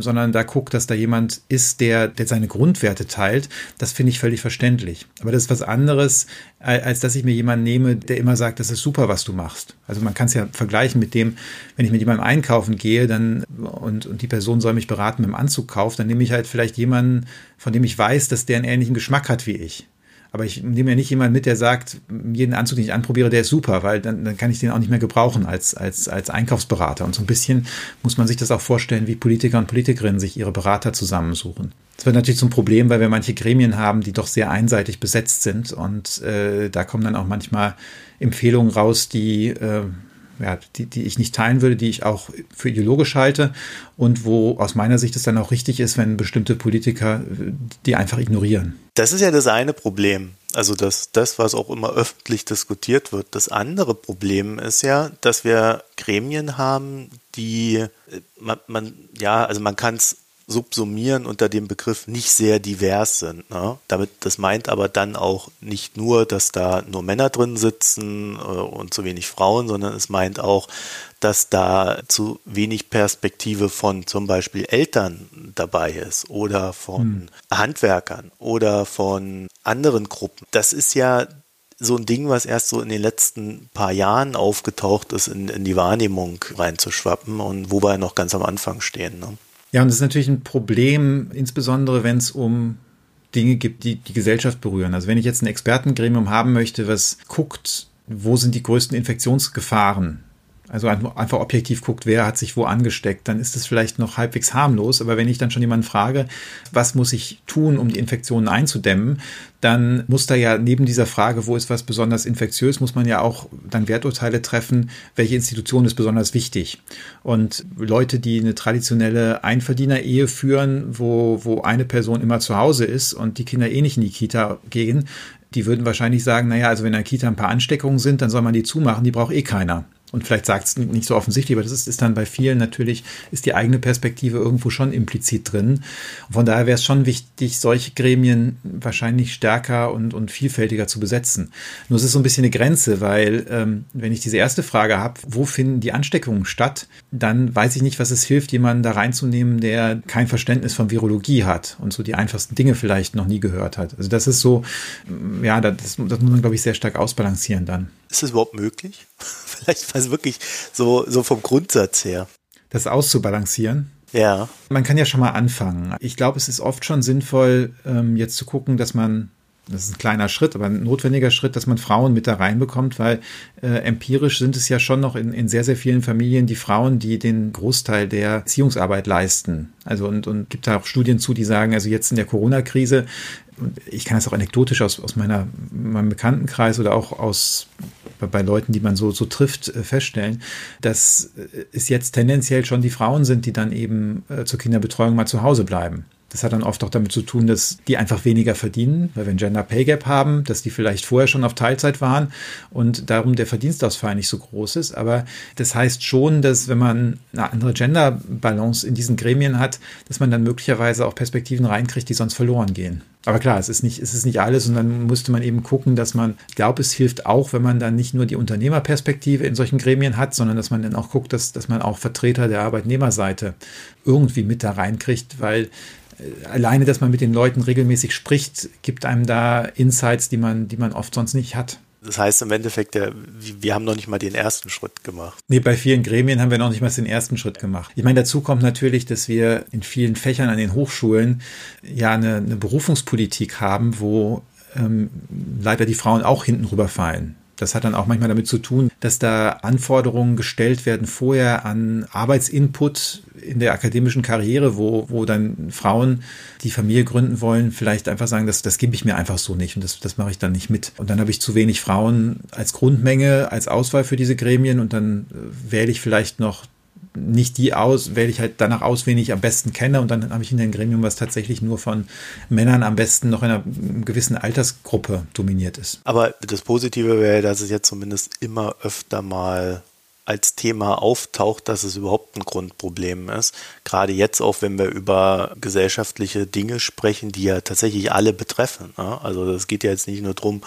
sondern da guckt, dass da jemand ist, der, der seine Grundwerte teilt, das finde ich völlig verständlich. Aber das ist was anderes, als dass ich mir jemanden nehme, der immer sagt, das ist super, was du machst. Also man kann es ja vergleichen mit dem, wenn ich mit jemandem einkaufen gehe, dann und, und die Person soll mich beraten mit dem Anzug kauft, dann nehme ich halt vielleicht jemanden, von dem ich weiß, dass der einen ähnlichen Geschmack hat wie ich. Aber ich nehme ja nicht jemanden mit, der sagt, jeden Anzug, den ich anprobiere, der ist super, weil dann, dann kann ich den auch nicht mehr gebrauchen als, als, als Einkaufsberater. Und so ein bisschen muss man sich das auch vorstellen, wie Politiker und Politikerinnen sich ihre Berater zusammensuchen. Das wird natürlich zum Problem, weil wir manche Gremien haben, die doch sehr einseitig besetzt sind. Und äh, da kommen dann auch manchmal Empfehlungen raus, die äh, ja, die, die ich nicht teilen würde, die ich auch für ideologisch halte und wo aus meiner Sicht es dann auch richtig ist, wenn bestimmte Politiker die einfach ignorieren. Das ist ja das eine Problem. Also das, das, was auch immer öffentlich diskutiert wird. Das andere Problem ist ja, dass wir Gremien haben, die äh, man, man ja, also man kann es subsumieren unter dem Begriff nicht sehr divers sind. Ne? Damit, das meint aber dann auch nicht nur, dass da nur Männer drin sitzen äh, und zu wenig Frauen, sondern es meint auch, dass da zu wenig Perspektive von zum Beispiel Eltern dabei ist oder von hm. Handwerkern oder von anderen Gruppen. Das ist ja so ein Ding, was erst so in den letzten paar Jahren aufgetaucht ist, in, in die Wahrnehmung reinzuschwappen und wo wir noch ganz am Anfang stehen. Ne? Ja, und das ist natürlich ein Problem, insbesondere wenn es um Dinge gibt, die die Gesellschaft berühren. Also wenn ich jetzt ein Expertengremium haben möchte, was guckt, wo sind die größten Infektionsgefahren also einfach objektiv guckt, wer hat sich wo angesteckt, dann ist das vielleicht noch halbwegs harmlos. Aber wenn ich dann schon jemanden frage, was muss ich tun, um die Infektionen einzudämmen, dann muss da ja neben dieser Frage, wo ist was besonders infektiös, muss man ja auch dann Werturteile treffen, welche Institution ist besonders wichtig. Und Leute, die eine traditionelle Einverdiener-Ehe führen, wo, wo eine Person immer zu Hause ist und die Kinder eh nicht in die Kita gehen, die würden wahrscheinlich sagen, naja, also wenn in der Kita ein paar Ansteckungen sind, dann soll man die zumachen, die braucht eh keiner. Und vielleicht sagt es nicht so offensichtlich, aber das ist, ist, dann bei vielen natürlich, ist die eigene Perspektive irgendwo schon implizit drin. Und von daher wäre es schon wichtig, solche Gremien wahrscheinlich stärker und, und vielfältiger zu besetzen. Nur es ist so ein bisschen eine Grenze, weil ähm, wenn ich diese erste Frage habe, wo finden die Ansteckungen statt, dann weiß ich nicht, was es hilft, jemanden da reinzunehmen, der kein Verständnis von Virologie hat und so die einfachsten Dinge vielleicht noch nie gehört hat. Also das ist so, ja, das, das muss man, glaube ich, sehr stark ausbalancieren dann. Ist das überhaupt möglich? Vielleicht war es wirklich so, so vom Grundsatz her. Das auszubalancieren? Ja. Man kann ja schon mal anfangen. Ich glaube, es ist oft schon sinnvoll, ähm, jetzt zu gucken, dass man das ist ein kleiner Schritt, aber ein notwendiger Schritt, dass man Frauen mit da reinbekommt, weil äh, empirisch sind es ja schon noch in, in sehr, sehr vielen Familien die Frauen, die den Großteil der Erziehungsarbeit leisten. Also und, und gibt da auch Studien zu, die sagen, also jetzt in der Corona-Krise und ich kann das auch anekdotisch aus, aus meiner, meinem Bekanntenkreis oder auch aus bei Leuten, die man so, so trifft, äh, feststellen, dass es jetzt tendenziell schon die Frauen sind, die dann eben äh, zur Kinderbetreuung mal zu Hause bleiben. Das hat dann oft auch damit zu tun, dass die einfach weniger verdienen, weil wir ein Gender Pay Gap haben, dass die vielleicht vorher schon auf Teilzeit waren und darum der Verdienstausfall nicht so groß ist. Aber das heißt schon, dass wenn man eine andere Gender Balance in diesen Gremien hat, dass man dann möglicherweise auch Perspektiven reinkriegt, die sonst verloren gehen. Aber klar, es ist nicht, es ist nicht alles und dann musste man eben gucken, dass man, ich glaube, es hilft auch, wenn man dann nicht nur die Unternehmerperspektive in solchen Gremien hat, sondern dass man dann auch guckt, dass, dass man auch Vertreter der Arbeitnehmerseite irgendwie mit da reinkriegt, weil alleine, dass man mit den Leuten regelmäßig spricht, gibt einem da Insights, die man, die man oft sonst nicht hat. Das heißt im Endeffekt, der, wir haben noch nicht mal den ersten Schritt gemacht. Nee, bei vielen Gremien haben wir noch nicht mal den ersten Schritt gemacht. Ich meine, dazu kommt natürlich, dass wir in vielen Fächern an den Hochschulen ja eine, eine Berufungspolitik haben, wo ähm, leider die Frauen auch hinten rüberfallen. Das hat dann auch manchmal damit zu tun, dass da Anforderungen gestellt werden vorher an Arbeitsinput in der akademischen Karriere, wo, wo dann Frauen, die Familie gründen wollen, vielleicht einfach sagen, das, das gebe ich mir einfach so nicht und das, das mache ich dann nicht mit. Und dann habe ich zu wenig Frauen als Grundmenge, als Auswahl für diese Gremien und dann äh, wähle ich vielleicht noch nicht die aus, wähle ich halt danach aus, wen ich am besten kenne und dann habe ich in ein Gremium, was tatsächlich nur von Männern am besten noch in einer gewissen Altersgruppe dominiert ist. Aber das Positive wäre, dass es jetzt zumindest immer öfter mal als Thema auftaucht, dass es überhaupt ein Grundproblem ist. Gerade jetzt auch, wenn wir über gesellschaftliche Dinge sprechen, die ja tatsächlich alle betreffen. Ne? Also es geht ja jetzt nicht nur darum,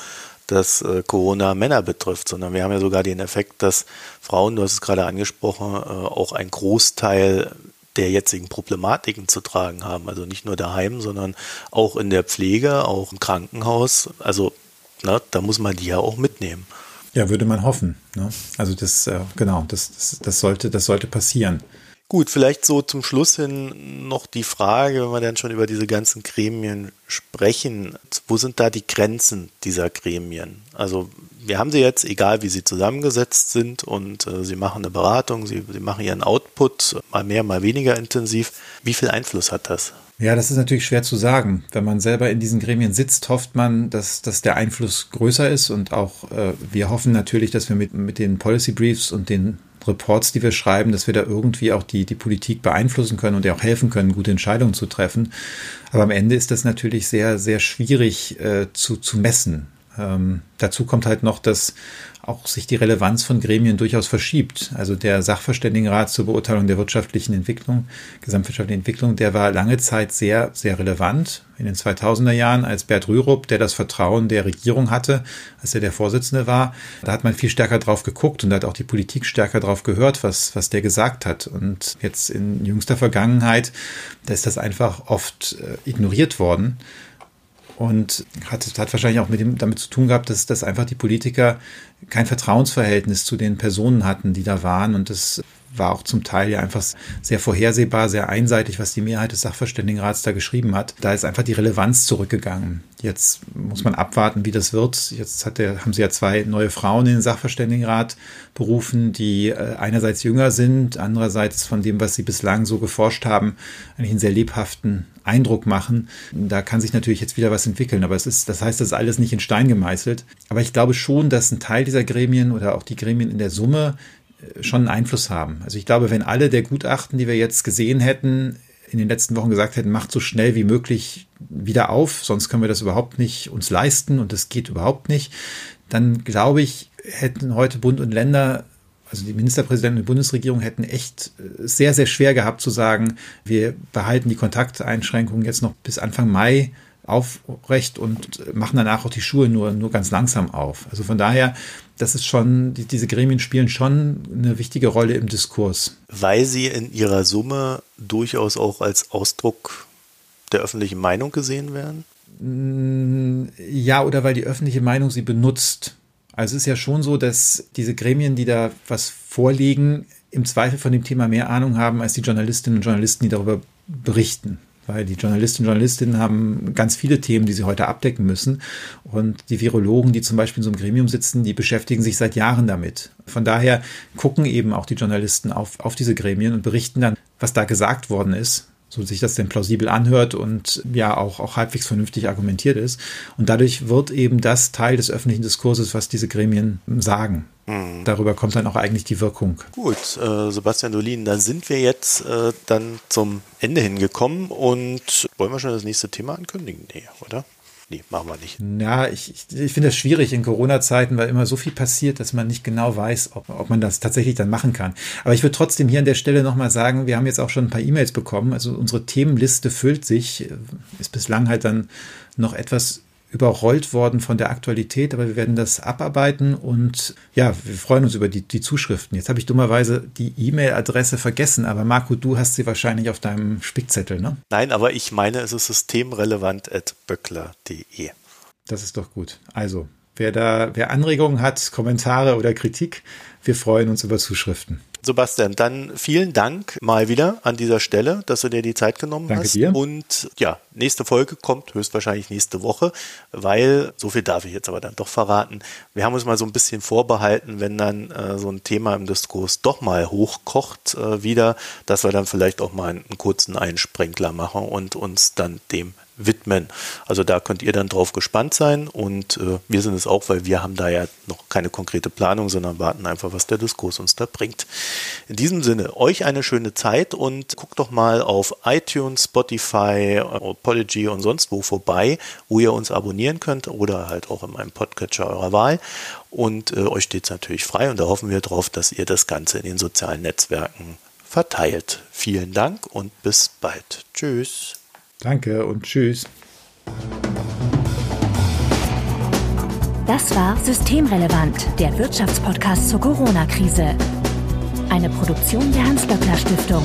dass äh, Corona Männer betrifft, sondern wir haben ja sogar den Effekt, dass Frauen, du hast es gerade angesprochen, äh, auch ein Großteil der jetzigen Problematiken zu tragen haben. Also nicht nur daheim, sondern auch in der Pflege, auch im Krankenhaus. Also na, da muss man die ja auch mitnehmen. Ja, würde man hoffen. Ne? Also das, äh, genau, das, das, das, sollte, das sollte passieren. Gut, vielleicht so zum Schluss hin noch die Frage, wenn wir dann schon über diese ganzen Gremien sprechen, wo sind da die Grenzen dieser Gremien? Also wir haben sie jetzt, egal wie sie zusammengesetzt sind und äh, sie machen eine Beratung, sie, sie machen ihren Output mal mehr, mal weniger intensiv. Wie viel Einfluss hat das? Ja, das ist natürlich schwer zu sagen. Wenn man selber in diesen Gremien sitzt, hofft man, dass, dass der Einfluss größer ist und auch äh, wir hoffen natürlich, dass wir mit, mit den Policy Briefs und den Reports, die wir schreiben, dass wir da irgendwie auch die, die Politik beeinflussen können und ihr auch helfen können, gute Entscheidungen zu treffen. Aber am Ende ist das natürlich sehr, sehr schwierig äh, zu, zu messen. Ähm, dazu kommt halt noch, dass auch sich die Relevanz von Gremien durchaus verschiebt. Also der Sachverständigenrat zur Beurteilung der wirtschaftlichen Entwicklung, gesamtwirtschaftlichen Entwicklung, der war lange Zeit sehr, sehr relevant. In den 2000er Jahren, als Bert Rürup, der das Vertrauen der Regierung hatte, als er der Vorsitzende war, da hat man viel stärker drauf geguckt und da hat auch die Politik stärker drauf gehört, was, was der gesagt hat. Und jetzt in jüngster Vergangenheit, da ist das einfach oft äh, ignoriert worden. Und hat, hat wahrscheinlich auch mit dem, damit zu tun gehabt, dass, dass einfach die Politiker kein Vertrauensverhältnis zu den Personen hatten, die da waren. Und das war auch zum Teil ja einfach sehr vorhersehbar, sehr einseitig, was die Mehrheit des Sachverständigenrats da geschrieben hat. Da ist einfach die Relevanz zurückgegangen. Jetzt muss man abwarten, wie das wird. Jetzt hat der, haben sie ja zwei neue Frauen in den Sachverständigenrat berufen, die äh, einerseits jünger sind, andererseits von dem, was sie bislang so geforscht haben, eigentlich einen sehr lebhaften Eindruck machen. Da kann sich natürlich jetzt wieder was entwickeln, aber es ist, das heißt, das ist alles nicht in Stein gemeißelt. Aber ich glaube schon, dass ein Teil dieser Gremien oder auch die Gremien in der Summe schon einen Einfluss haben. Also ich glaube, wenn alle der Gutachten, die wir jetzt gesehen hätten, in den letzten Wochen gesagt hätten, macht so schnell wie möglich wieder auf, sonst können wir das überhaupt nicht uns leisten und das geht überhaupt nicht, dann glaube ich, hätten heute Bund und Länder also die Ministerpräsidenten der Bundesregierung hätten echt äh, sehr, sehr schwer gehabt zu sagen, wir behalten die Kontakteinschränkungen jetzt noch bis Anfang Mai aufrecht und machen danach auch die Schuhe nur, nur ganz langsam auf. Also von daher, das ist schon, die, diese Gremien spielen schon eine wichtige Rolle im Diskurs. Weil sie in ihrer Summe durchaus auch als Ausdruck der öffentlichen Meinung gesehen werden? Mm, ja, oder weil die öffentliche Meinung sie benutzt. Also es ist ja schon so, dass diese Gremien, die da was vorlegen, im Zweifel von dem Thema mehr Ahnung haben als die Journalistinnen und Journalisten, die darüber berichten weil die Journalistinnen und Journalistinnen haben ganz viele Themen, die sie heute abdecken müssen. Und die Virologen, die zum Beispiel in so einem Gremium sitzen, die beschäftigen sich seit Jahren damit. Von daher gucken eben auch die Journalisten auf, auf diese Gremien und berichten dann, was da gesagt worden ist, so sich das denn plausibel anhört und ja auch, auch halbwegs vernünftig argumentiert ist. Und dadurch wird eben das Teil des öffentlichen Diskurses, was diese Gremien sagen. Mhm. Darüber kommt dann auch eigentlich die Wirkung. Gut, äh, Sebastian Dolin, da sind wir jetzt äh, dann zum Ende hingekommen und wollen wir schon das nächste Thema ankündigen? Nee, oder? Nee, machen wir nicht. Ja, ich, ich, ich finde das schwierig in Corona-Zeiten, weil immer so viel passiert, dass man nicht genau weiß, ob, ob man das tatsächlich dann machen kann. Aber ich würde trotzdem hier an der Stelle nochmal sagen, wir haben jetzt auch schon ein paar E-Mails bekommen. Also unsere Themenliste füllt sich, ist bislang halt dann noch etwas überrollt worden von der Aktualität, aber wir werden das abarbeiten und ja, wir freuen uns über die, die Zuschriften. Jetzt habe ich dummerweise die E-Mail-Adresse vergessen, aber Marco, du hast sie wahrscheinlich auf deinem Spickzettel, ne? Nein, aber ich meine, es ist systemrelevant.böckler.de. Das ist doch gut. Also, wer da, wer Anregungen hat, Kommentare oder Kritik, wir freuen uns über Zuschriften. Sebastian, dann vielen Dank mal wieder an dieser Stelle, dass du dir die Zeit genommen Danke hast. Dir. Und ja, nächste Folge kommt höchstwahrscheinlich nächste Woche, weil, so viel darf ich jetzt aber dann doch verraten, wir haben uns mal so ein bisschen vorbehalten, wenn dann äh, so ein Thema im Diskurs doch mal hochkocht äh, wieder, dass wir dann vielleicht auch mal einen, einen kurzen Einsprenkler machen und uns dann dem widmen. Also da könnt ihr dann drauf gespannt sein und äh, wir sind es auch, weil wir haben da ja noch keine konkrete Planung, sondern warten einfach, was der Diskurs uns da bringt. In diesem Sinne, euch eine schöne Zeit und guckt doch mal auf iTunes, Spotify, Apology und sonst wo vorbei, wo ihr uns abonnieren könnt oder halt auch in meinem Podcatcher eurer Wahl. Und äh, euch steht es natürlich frei und da hoffen wir drauf, dass ihr das Ganze in den sozialen Netzwerken verteilt. Vielen Dank und bis bald. Tschüss. Danke und tschüss. Das war Systemrelevant, der Wirtschaftspodcast zur Corona-Krise. Eine Produktion der Hans-Böckler Stiftung.